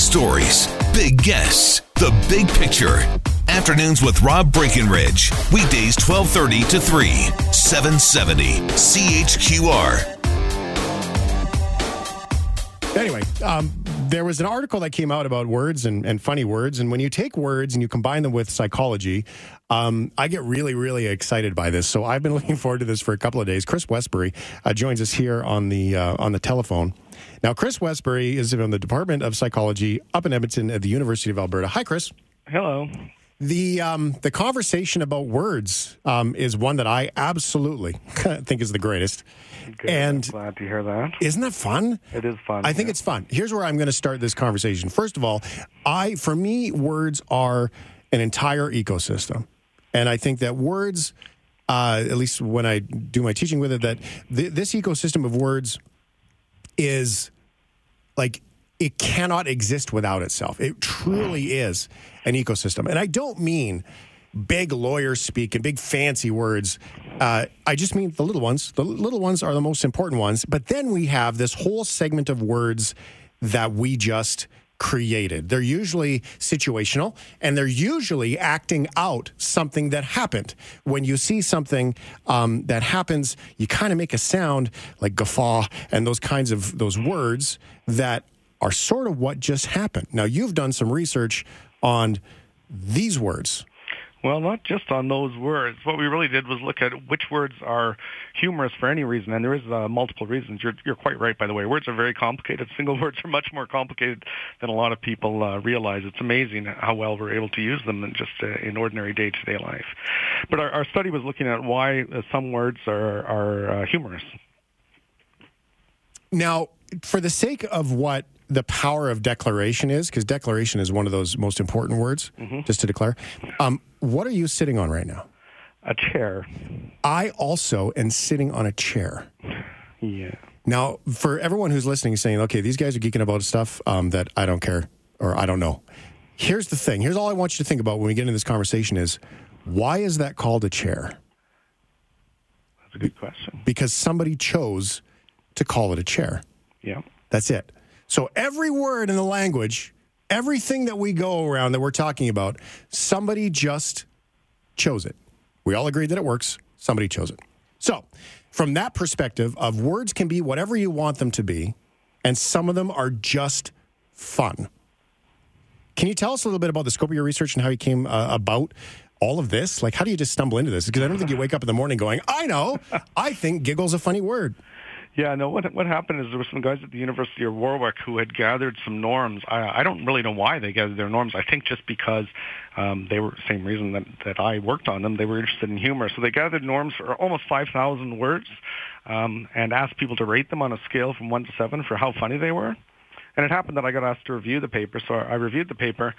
stories, big guests, the big picture. Afternoons with Rob Breckenridge. Weekdays 1230 to 3, 770 CHQR. Anyway, um, there was an article that came out about words and, and funny words. And when you take words and you combine them with psychology, um, I get really, really excited by this. So I've been looking forward to this for a couple of days. Chris Westbury uh, joins us here on the uh, on the telephone. Now, Chris Westbury is from the Department of Psychology up in Edmonton at the University of Alberta. Hi, Chris. Hello. The um, the conversation about words um, is one that I absolutely think is the greatest. Good. And glad to hear that. Isn't that fun? It is fun. I think yeah. it's fun. Here's where I'm going to start this conversation. First of all, I for me words are an entire ecosystem, and I think that words, uh, at least when I do my teaching with it, that th- this ecosystem of words is like it cannot exist without itself. It truly is an ecosystem, and I don't mean big lawyer speak and big fancy words. Uh, I just mean the little ones. The little ones are the most important ones. But then we have this whole segment of words that we just created. They're usually situational and they're usually acting out something that happened. When you see something um, that happens, you kind of make a sound like guffaw and those kinds of those words that are sort of what just happened. Now, you've done some research on these words. Well, not just on those words. What we really did was look at which words are humorous for any reason, and there is uh, multiple reasons. You're, you're quite right, by the way. Words are very complicated. Single words are much more complicated than a lot of people uh, realize. It's amazing how well we're able to use them in just uh, in ordinary day-to-day life. But our, our study was looking at why uh, some words are, are uh, humorous. Now, for the sake of what the power of declaration is, because declaration is one of those most important words, mm-hmm. just to declare. Um, what are you sitting on right now? A chair. I also am sitting on a chair. Yeah. Now, for everyone who's listening, saying, okay, these guys are geeking about stuff um, that I don't care or I don't know. Here's the thing. Here's all I want you to think about when we get into this conversation is why is that called a chair? That's a good question. Because somebody chose to call it a chair. Yeah. That's it. So every word in the language, everything that we go around that we're talking about, somebody just chose it. We all agree that it works. Somebody chose it. So, from that perspective of words can be whatever you want them to be, and some of them are just fun. Can you tell us a little bit about the scope of your research and how you came uh, about all of this? Like, how do you just stumble into this? Because I don't think you wake up in the morning going, I know, I think giggle's a funny word. Yeah, no. What what happened is there were some guys at the University of Warwick who had gathered some norms. I, I don't really know why they gathered their norms. I think just because um, they were same reason that that I worked on them. They were interested in humor, so they gathered norms for almost five thousand words, um, and asked people to rate them on a scale from one to seven for how funny they were. And it happened that I got asked to review the paper, so I reviewed the paper,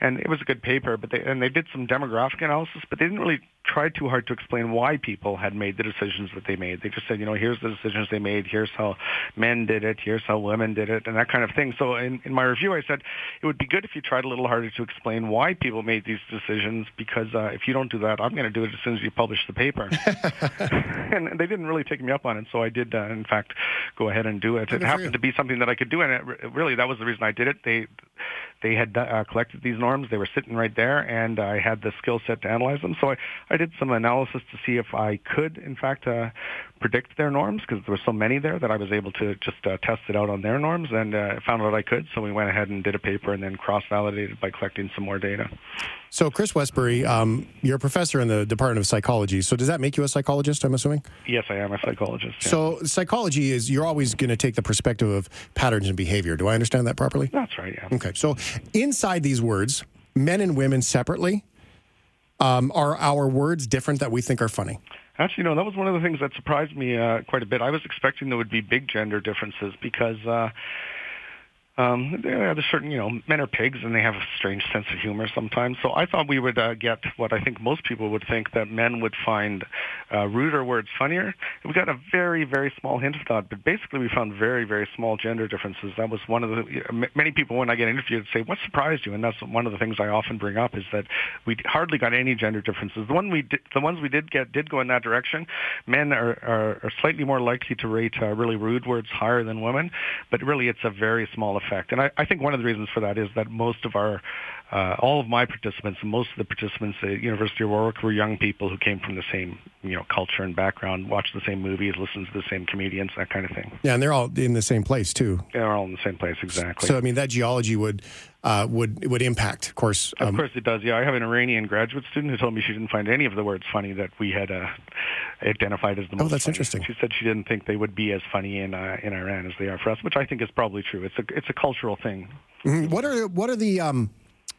and it was a good paper. But they and they did some demographic analysis, but they didn't really try too hard to explain why people had made the decisions that they made. They just said, you know, here's the decisions they made, here's how men did it, here's how women did it, and that kind of thing. So in, in my review, I said it would be good if you tried a little harder to explain why people made these decisions, because uh, if you don't do that, I'm going to do it as soon as you publish the paper. and they didn't really take me up on it, so I did, uh, in fact, go ahead and do it. It happened to be something that I could do, and it, really that was the reason I did it. They they had uh, collected these norms. They were sitting right there, and I had the skill set to analyze them. So I, I did some analysis to see if I could, in fact, uh, predict their norms because there were so many there that I was able to just uh, test it out on their norms and uh, found out I could. So we went ahead and did a paper and then cross-validated by collecting some more data. So, Chris Westbury, um, you're a professor in the Department of Psychology. So, does that make you a psychologist? I'm assuming. Yes, I am a psychologist. Yeah. So, psychology is you're always going to take the perspective of patterns and behavior. Do I understand that properly? That's right. Yeah. Okay. So, inside these words, men and women separately, um, are our words different that we think are funny? Actually, no. That was one of the things that surprised me uh, quite a bit. I was expecting there would be big gender differences because. Uh, um, there's certain, you know, men are pigs and they have a strange sense of humor sometimes. So I thought we would uh, get what I think most people would think that men would find uh, ruder words funnier. We got a very, very small hint of that, but basically we found very, very small gender differences. That was one of the you know, many people when I get interviewed say, "What surprised you?" And that's one of the things I often bring up is that we hardly got any gender differences. The one we the ones we did get did go in that direction. Men are are, are slightly more likely to rate uh, really rude words higher than women, but really it's a very small effect. And I, I think one of the reasons for that is that most of our, uh, all of my participants, most of the participants at University of Warwick were young people who came from the same, you know, culture and background, watched the same movies, listened to the same comedians, that kind of thing. Yeah, and they're all in the same place too. They're all in the same place, exactly. So I mean, that geology would uh, would would impact, of course. Of um, course it does. Yeah, I have an Iranian graduate student who told me she didn't find any of the words funny that we had uh, identified as the most. Oh, that's funny. interesting. She said she didn't think they would be as funny in uh, in Iran as they are for us, which I think is probably true. It's a it's a cultural thing. mhm. What are what are the um,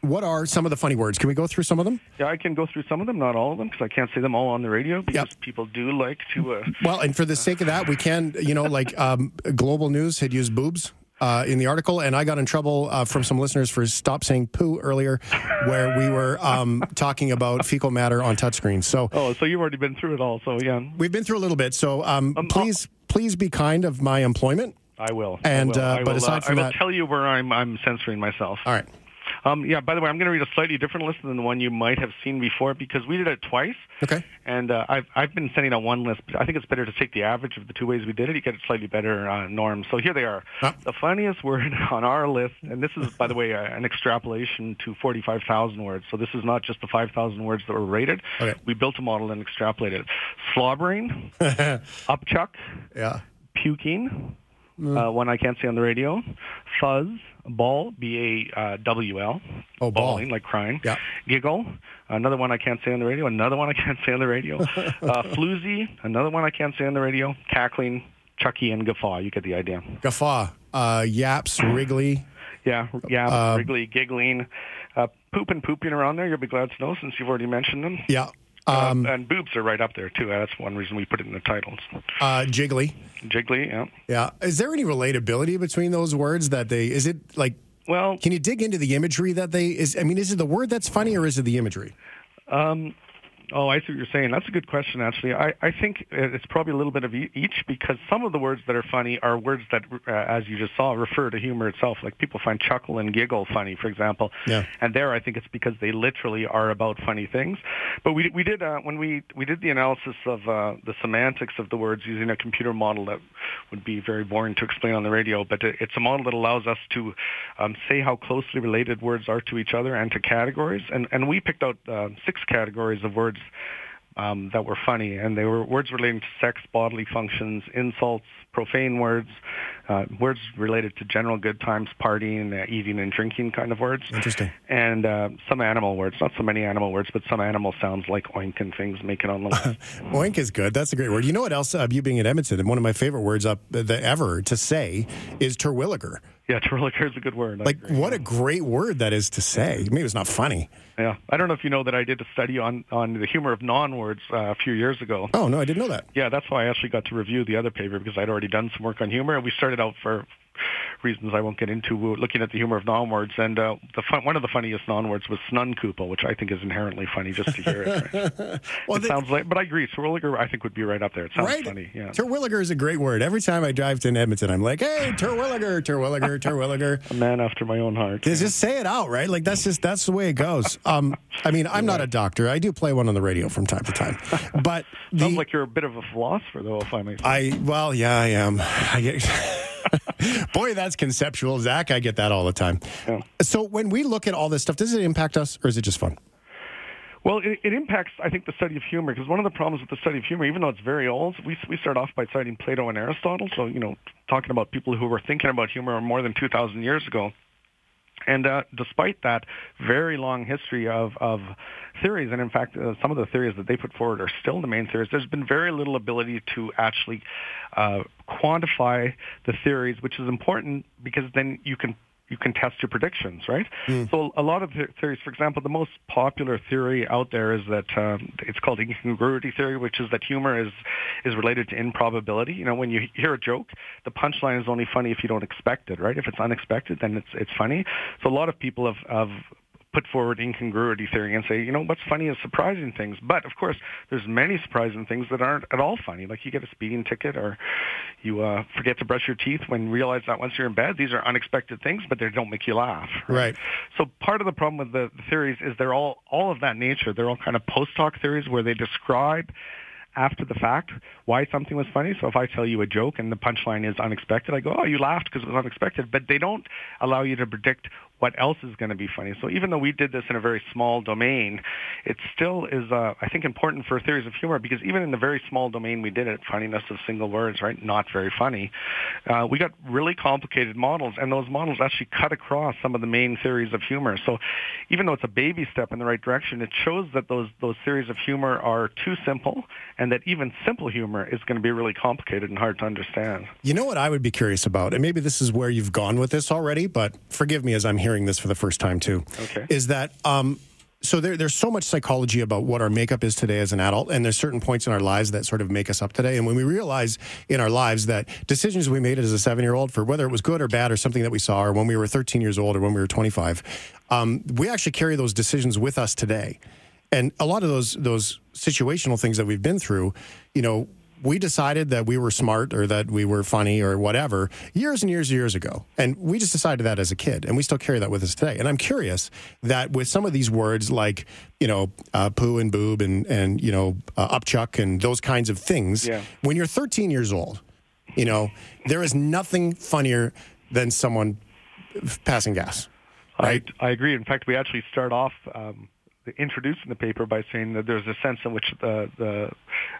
what are some of the funny words? Can we go through some of them? Yeah, I can go through some of them, not all of them, because I can't say them all on the radio because Yep. people do like to. Uh, Well, and for the sake of that, we can, you know, like um, Global News had used boobs uh, in the article, and I got in trouble uh, from some listeners for stop saying poo earlier, where we were um, talking about fecal matter on touchscreens. So oh, so you've already been through it all. So yeah, we've been through a little bit. So um, Um, please, please be kind of my employment. I will. And, I will. uh, I but will, aside uh, from I will that- tell you where I'm I'm censoring myself. All right. Um, yeah. By the way, I'm going to read a slightly different list than the one you might have seen before because we did it twice. Okay. And uh, I've I've been sending out one list. But I think it's better to take the average of the two ways we did it. You get a slightly better uh, norm. So here they are. Ah. The funniest word on our list, and this is by the way uh, an extrapolation to 45,000 words. So this is not just the 5,000 words that were rated. Okay. We built a model and extrapolated. it. Slobbering, upchuck, Yeah. puking, Mm. uh, one I can't say on the radio, fuzz, ball, B A uh, W L, Oh, ball. bawling like crying, Yeah. giggle, another one I can't say on the radio, another one I can't say on the radio, uh, floozy, another one I can't say on the radio, cackling, Chucky, and guffaw. You get the idea. Guffaw, uh, yaps, wriggly. Yeah, Yaps, Uh, wriggly, giggling, uh, poop and pooping around there. You'll be glad to know since you've already mentioned them. Yeah. Uh, Um, and boobs are right up there too. That's one reason we put it in the titles. uh, jiggly. Jiggly, yeah. Yeah. Is there any relatability between those words that they, is it like, Well, can you dig into the imagery that they, is, I mean, is it the word that's funny or is it the imagery? Um, oh, I see what you're saying. That's a good question, actually. I, I think it's probably a little bit of each because some of the words that are funny are words that, uh, as you just saw, refer to humor itself. Like people find chuckle and giggle funny, for example. Yeah. And there, I think it's because they literally are about funny things. But we we did uh, when we we did the analysis of uh, the semantics of the words using a computer model that would be very boring to explain on the radio. But it's a model that allows us to um, say how closely related words are to each other and to categories. And and we picked out uh, six categories of words um, that were funny, and they were words relating to sex, bodily functions, insults, profane words, uh, words related to general good times, partying, uh, eating, and drinking kind of words. Interesting. And uh, some animal words, not so many animal words, but some animal sounds like oink and things make it on the list. Oink is good. That's a great word. You know what else? Uh, you being at Edmonton, and one of my favorite words up the ever to say is terwillegar. yeah, terwillegar is a good word. Like, what a great word that is to say. Maybe it's not funny. Yeah, I don't know if you know that I did a study on on the humor of non-words uh, a few years ago. Oh no, I didn't know that. Yeah, that's why I actually got to review the other paper because I'd already done some work on humor. And we started out for reasons I won't get into, we were looking at the humor of non-words, and uh, the fun, one of the funniest non-words was snunkoople, which I think is inherently funny just to hear it. Right? Well, it sounds like, but I agree. Terwillegar, I think, would be right up there. It sounds right? funny. Yeah. Terwillegar is a great word. Every time I drive to Edmonton, I'm like, hey, Terwillegar, Terwillegar, Terwillegar. a man after my own heart. Just just say it out, right? Like that's just that's the way it goes. Um, I mean, I'm not a doctor. I do play one on the radio from time to time, but the, Sounds like you're a bit of a philosopher, though, if I may say. I well, yeah, I am. I get, boy, that's conceptual, Zack. I get that all the time. Yeah. So when we look at all this stuff, does it impact us, or is it just fun? Well, it, it impacts, I think, the study of humor because one of the problems with the study of humor, even though it's very old, we we start off by citing Plato and Aristotle. So you know, talking about people who were thinking about humor more than two thousand years ago. And uh, despite that very long history of, of theories, and in fact, uh, some of the theories that they put forward are still the main theories, there's been very little ability to actually uh, quantify the theories, which is important because then you can you can test your predictions, right? So a lot of the theories, for example, the most popular theory out there is that um, it's called incongruity theory, which is that humor is is related to improbability. You know, when you hear a joke, the punchline is only funny if you don't expect it, right? If it's unexpected, then it's it's funny. So a lot of people have, have put forward incongruity theory and say, you know, what's funny is surprising things. But of course, there's many surprising things that aren't at all funny. Like you get a speeding ticket or you uh, forget to brush your teeth when you realize that once you're in bed. These are unexpected things, but they don't make you laugh. Right. So part of the problem with the, the theories is they're all all of that nature. They're all kind of post hoc theories where they describe after the fact why something was funny. So if I tell you a joke and the punchline is unexpected, I go, oh, you laughed because it was unexpected. But they don't allow you to predict what else is going to be funny. So even though we did this in a very small domain, it still is, uh, I think, important for theories of humor because even in the very small domain we did it, funniness of single words, right, not very funny, uh, we got really complicated models, and those models actually cut across some of the main theories of humor. So even though it's a baby step in the right direction, it shows that those those theories of humor are too simple, and that even simple humor is going to be really complicated and hard to understand. You know what I would be curious about, and maybe this is where you've gone with this already, but forgive me as I'm hearing this for the first time too. Okay. Is that um, so there, there's so much psychology about what our makeup is today as an adult, and there's certain points in our lives that sort of make us up today. And when we realize in our lives that decisions we made as a seven year old, for whether it was good or bad or something that we saw, or when we were 13 years old or when we were 25, um, we actually carry those decisions with us today. And a lot of those those situational things that we've been through, you know, we decided that we were smart or that we were funny or whatever years and years and years ago. And we just decided that as a kid. And we still carry that with us today. And I'm curious that with some of these words like, you know, uh, poo and boob and, and you know, uh, upchuck and those kinds of things, yeah. when you're 13 years old, you know, there is nothing funnier than someone passing gas. Right? I, I agree. In fact, we actually start off. Um, introduced in the paper by saying that there's a sense in which the, the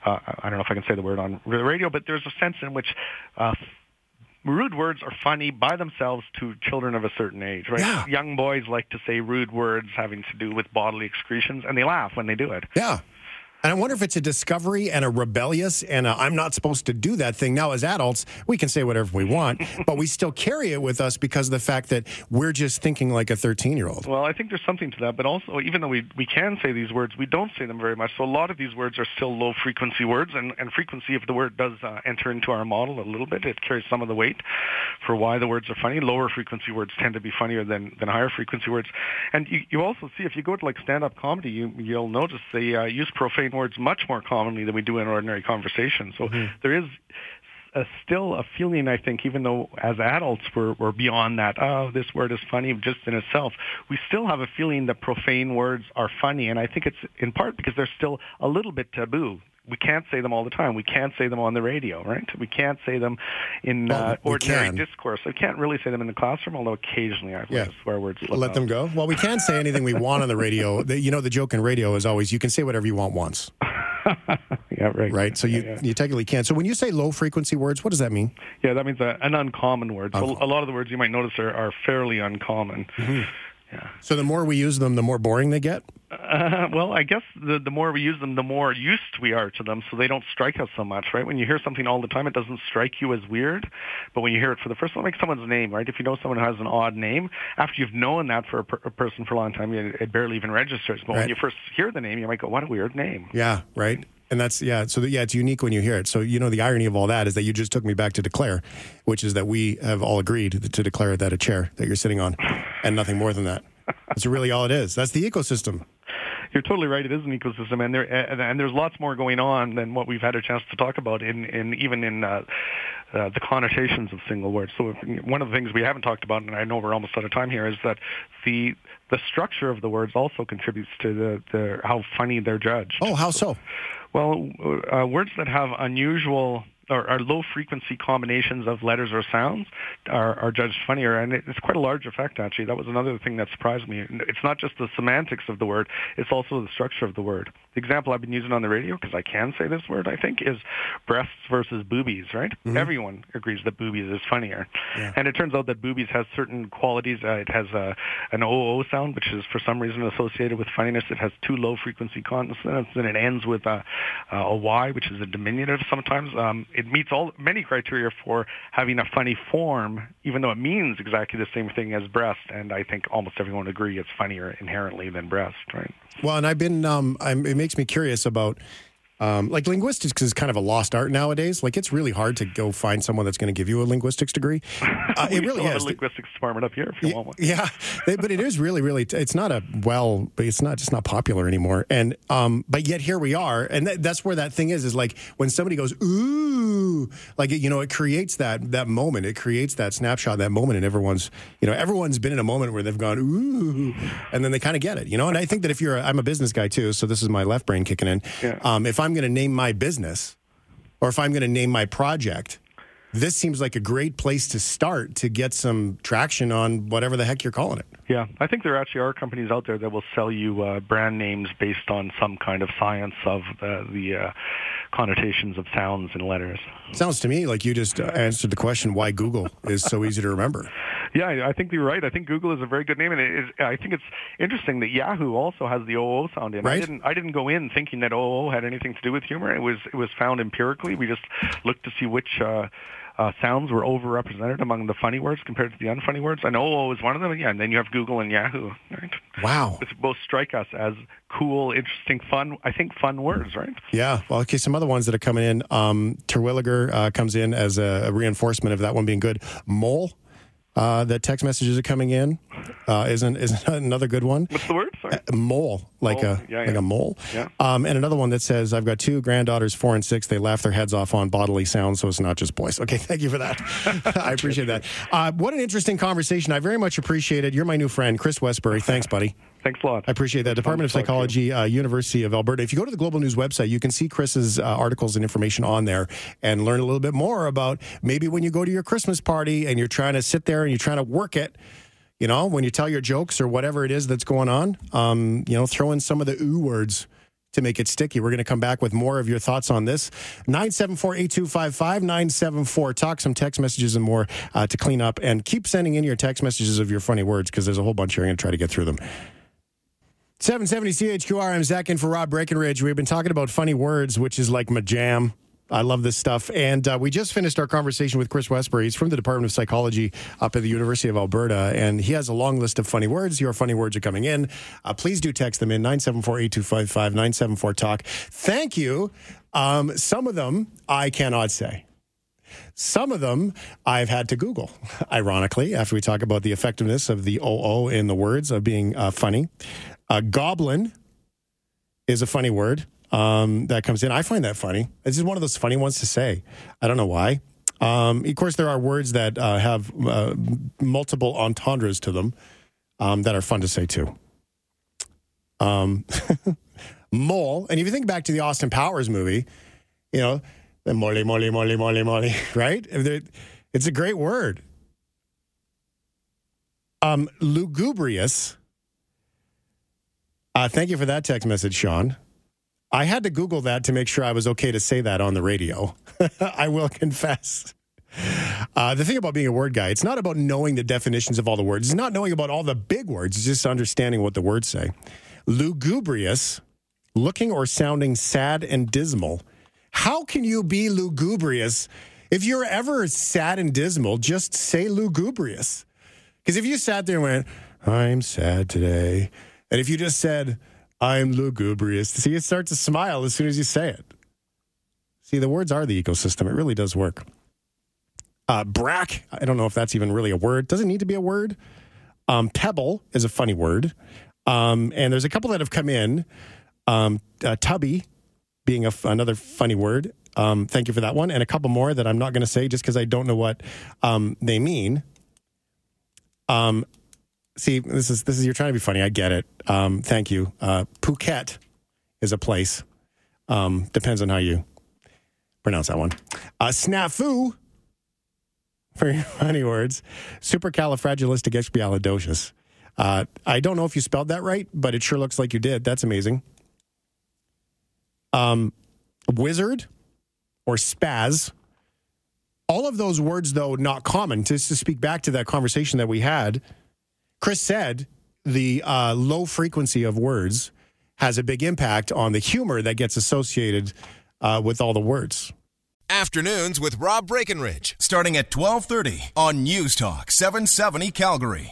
uh, I don't know if I can say the word on the radio, but there's a sense in which uh, rude words are funny by themselves to children of a certain age, right? Yeah. Young boys like to say rude words having to do with bodily excretions, and they laugh when they do it. Yeah. And I wonder if it's a discovery and a rebellious and i am not supposed to do that thing. Now, as adults, we can say whatever we want, but we still carry it with us because of the fact that we're just thinking like a 13 year old. Well, I think there's something to that. But also, even though we, we can say these words, we don't say them very much. So a lot of these words are still low frequency words. And, and frequency, if the word does uh, enter into our model a little bit, it carries some of the weight for why the words are funny. Lower frequency words tend to be funnier than, than higher frequency words. And you, you also see, if you go to like stand up comedy, you, you'll notice they uh, use profane words much more commonly than we do in ordinary conversation. So mm-hmm. there is a, still a feeling, I think, even though as adults we're, we're beyond that, oh, this word is funny just in itself, we still have a feeling that profane words are funny. And I think it's in part because they're still a little bit taboo we can't say them all the time. We can't say them on the radio, right? We can't say them in well, uh, ordinary discourse. I can't really say them in the classroom, although occasionally I yeah. swear words. Let out. them go. Well, we can't say anything we want on the radio. The, you know, the joke in radio is always you can say whatever you want once. yeah, right. Right. So you, yeah, yeah. you technically can. So when you say low frequency words, what does that mean? Yeah, that means a, an uncommon word. So a lot of the words you might notice are, are fairly uncommon. Mm-hmm. Yeah. So the more we use them, the more boring they get. Uh, well, I guess the the more we use them, the more used we are to them, so they don't strike us so much, right? When you hear something all the time, it doesn't strike you as weird, but when you hear it for the first time, like someone's name, right? If you know someone who has an odd name, after you've known that for a, per- a person for a long time, it, it barely even registers. But right. when you first hear the name, you might go, "What a weird name." Yeah, right. And that's yeah. So yeah, it's unique when you hear it. So you know the irony of all that is that you just took me back to declare, which is that we have all agreed to declare that a chair that you're sitting on, and nothing more than that. That's really all it is. That's the ecosystem. You're totally right. It is an ecosystem, and there and there's lots more going on than what we've had a chance to talk about in, in even in uh, uh, the connotations of single words. So if, one of the things we haven't talked about, and I know we're almost out of time here, is that the the structure of the words also contributes to the, the how funny they're judged. Oh, how so? Well, uh, words that have unusual or, or low frequency combinations of letters or sounds are, are judged funnier, and it's quite a large effect actually. That was another thing that surprised me. It's not just the semantics of the word; it's also the structure of the word. The example I've been using on the radio, because I can say this word, I think, is breasts versus boobies. Right? Mm-hmm. Everyone agrees that boobies is funnier, yeah. and it turns out that boobies has certain qualities. Uh, it has a, an OO sound, which is for some reason associated with funniness. It has two low frequency consonants, and it ends with a, a Y, which is a diminutive sometimes. Um, it meets all many criteria for having a funny form, even though it means exactly the same thing as breast. And I think almost everyone would agree it's funnier inherently than breast, right? Well, and I've been, um, I'm, it makes me curious about um, like linguistics is kind of a lost art nowadays. Like it's really hard to go find someone that's going to give you a linguistics degree. Uh, it really is. a linguistics department up here if you yeah, want one. Yeah, but it is really, really. It's not a well, but it's not just not popular anymore. And um, but yet here we are, and th- that's where that thing is. Is like when somebody goes ooh, like you know, it creates that that moment. It creates that snapshot, that moment, and everyone's you know everyone's been in a moment where they've gone ooh, and then they kind of get it, you know. And I think that if you're, i I'm a business guy too, so this is my left brain kicking in. Yeah. Um, if I I'm going to name my business or if I'm going to name my project, this seems like a great place to start to get some traction on whatever the heck you're calling it. Yeah, I think there actually are companies out there that will sell you uh, brand names based on some kind of science of the, the uh, connotations of sounds and letters. Sounds to me like you just uh, answered the question why Google is so easy to remember. Yeah, I think you're right. I think Google is a very good name, and it is, I think it's interesting that Yahoo also has the OO sound in. Right. I didn't I didn't go in thinking that OO had anything to do with humor. It was it was found empirically. We just looked to see which. Uh, uh, sounds were overrepresented among the funny words compared to the unfunny words. And OO is one of them. Yeah, and then you have Google and Yahoo. Right? Wow. Which both strike us as cool, interesting, fun. I think fun words, right? Yeah. Well, okay. Some other ones that are coming in. Um, Terwillegar uh, comes in as a, a reinforcement of that one being good. Mole. Uh, that text messages are coming in uh, isn't isn't another good one. What's the word? Sorry. A mole, like Mole. a Yeah, like yeah. a mole. Yeah. Um, and another one that says, "I've got two granddaughters, four and six. They laugh their heads off on bodily sounds, so it's not just boys." Okay, thank you for that. I appreciate that. Uh, what an interesting conversation. I very much appreciate it. You're my new friend, Chris Westbury. Thanks, buddy. Thanks a lot. I appreciate that. Department of Fun to talk to Psychology, uh, University of Alberta. If you go to the Global News website, you can see Chris's uh, articles and information on there and learn a little bit more about maybe when you go to your Christmas party and you're trying to sit there and you're trying to work it. You know, when you tell your jokes or whatever it is that's going on, um, you know, throw in some of the ooh words to make it sticky. We're going to come back with more of your thoughts on this. 974 8255 974. Talk some text messages and more uh, to clean up. And keep sending in your text messages of your funny words because there's a whole bunch here. I'm going to try to get through them. 770 CHQR. I'm Zack in for Rob Breckenridge. We've been talking about funny words, which is like my jam. I love this stuff. And uh, we just finished our conversation with Chris Westbury. He's from the Department of Psychology up at the University of Alberta. And he has a long list of funny words. Your funny words are coming in. Uh, please do text them in 974 8255 974 Talk. Thank you. Um, some of them I cannot say. Some of them I've had to Google, ironically, after we talk about the effectiveness of the OO in the words of being uh, funny. Uh, goblin is a funny word um, that comes in. I find that funny. This is one of those funny ones to say. I don't know why. Um, of course, there are words that uh, have uh, multiple entendres to them um, that are fun to say too. Um, mole, and if you think back to the Austin Powers movie, you know, the mole, mole, mole, mole, mole, right? It's a great word. Um, lugubrious. Uh, thank you for that text message, Sean. I had to Google that to make sure I was okay to say that on the radio. I will confess. Uh, the thing about being a word guy, it's not about knowing the definitions of all the words. It's not knowing about all the big words. It's just understanding what the words say. Lugubrious, looking or sounding sad and dismal. How can you be lugubrious? If you're ever sad and dismal, just say lugubrious. Because if you sat there and went, I'm sad today, and if you just said, I'm lugubrious, see, it start to smile as soon as you say it. See, the words are the ecosystem. It really does work. Uh, brack, I don't know if that's even really a word. Doesn't need to be a word. Um, pebble is a funny word. Um, and there's a couple that have come in. Um, uh, tubby being another funny word. Um, thank you for that one. And a couple more that I'm not going to say just because I don't know what um, they mean. Um, see, this is this is you're trying to be funny. I get it. Um, thank you. Uh, Phuket is a place. Um, depends on how you pronounce that one. Uh, snafu. Very funny words. Supercalifragilisticexpialidocious. Uh, I don't know if you spelled that right, but it sure looks like you did. That's amazing. Um, wizard or spaz. All of those words, though, not common. Just to speak back to that conversation that we had, Chris said the uh, low frequency of words has a big impact on the humor that gets associated uh, with all the words. Afternoons with Rob Breckenridge, starting at 1230 on News Talk 770 Calgary.